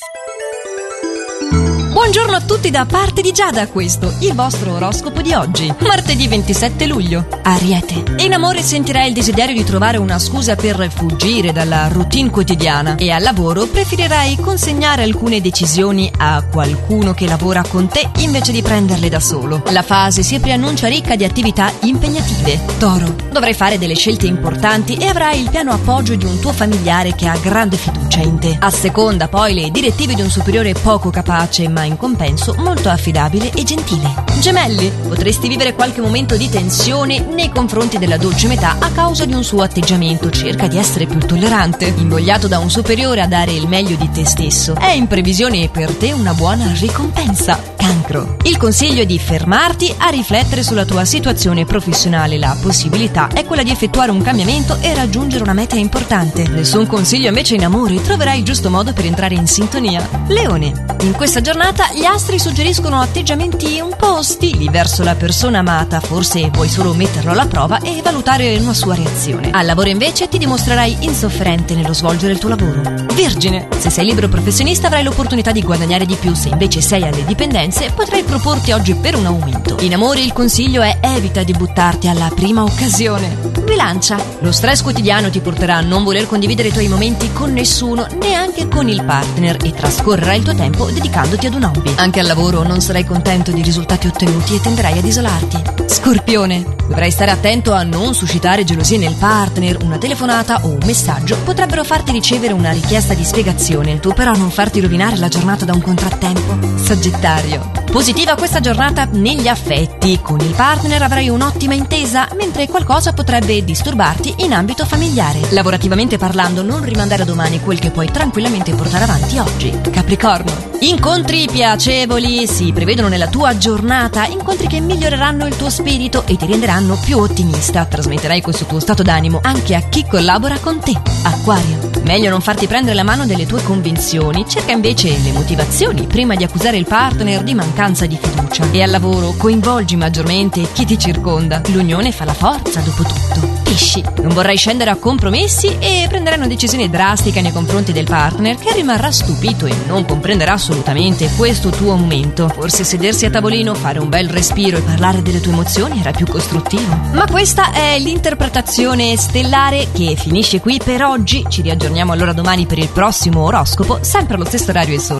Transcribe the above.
Peace. Buongiorno a tutti da parte di Giada, questo, il vostro oroscopo di oggi, martedì 27 luglio. Ariete. In amore sentirai il desiderio di trovare una scusa per fuggire dalla routine quotidiana e al lavoro preferirai consegnare alcune decisioni a qualcuno che lavora con te invece di prenderle da solo. La fase si preannuncia ricca di attività impegnative. Toro. Dovrai fare delle scelte importanti e avrai il piano appoggio di un tuo familiare che ha grande fiducia in te. A seconda poi le direttive di un superiore poco capace ma in compenso molto affidabile e gentile. Gemelli, potresti vivere qualche momento di tensione nei confronti della dolce metà a causa di un suo atteggiamento, cerca di essere più tollerante, invogliato da un superiore a dare il meglio di te stesso. È in previsione per te una buona ricompensa. Cancro. Il consiglio è di fermarti a riflettere sulla tua situazione professionale. La possibilità è quella di effettuare un cambiamento e raggiungere una meta importante. Nessun consiglio invece in amore, troverai il giusto modo per entrare in sintonia. Leone. In questa giornata gli astri suggeriscono atteggiamenti un po' ostili verso la persona amata, forse vuoi solo metterlo alla prova e valutare una sua reazione. Al lavoro invece ti dimostrerai insofferente nello svolgere il tuo lavoro. Vergine, se sei libero professionista avrai l'opportunità di guadagnare di più, se invece sei alle dipendenze potrai proporti oggi per un aumento. In amore il consiglio è evita di buttarti alla prima occasione. Bilancia, lo stress quotidiano ti porterà a non voler condividere i tuoi momenti con nessuno, neanche con il partner e trascorrerai il tuo tempo dedicandoti ad un hobby. Anche al lavoro non sarai contento dei risultati ottenuti e tenderai ad isolarti. Scorpione, dovrai stare attento a non suscitare gelosie nel partner, una telefonata o un messaggio potrebbero farti ricevere una richiesta di spiegazione, tu però non farti rovinare la giornata da un contrattempo. Sagittario, Positiva questa giornata negli affetti. Con il partner avrai un'ottima intesa, mentre qualcosa potrebbe disturbarti in ambito familiare. Lavorativamente parlando, non rimandare a domani quel che puoi tranquillamente portare avanti oggi. Capricorno. Incontri piacevoli si prevedono nella tua giornata, incontri che miglioreranno il tuo spirito e ti renderanno più ottimista. Trasmetterai questo tuo stato d'animo anche a chi collabora con te. Acquario. Meglio non farti prendere la mano delle tue convinzioni, cerca invece le motivazioni prima di accusare il partner di mancanza di fiducia. E al lavoro coinvolgi maggiormente chi ti circonda. L'unione fa la forza, dopo tutto. Pesci, non vorrai scendere a compromessi e prenderai una decisione drastica nei confronti del partner che rimarrà stupito e non comprenderà assolutamente questo tuo momento. Forse sedersi a tavolino, fare un bel respiro e parlare delle tue emozioni era più costruttivo. Ma questa è l'interpretazione stellare che finisce qui per oggi. Ci riaggiorniamo allora domani per il prossimo oroscopo, sempre allo stesso orario e solo.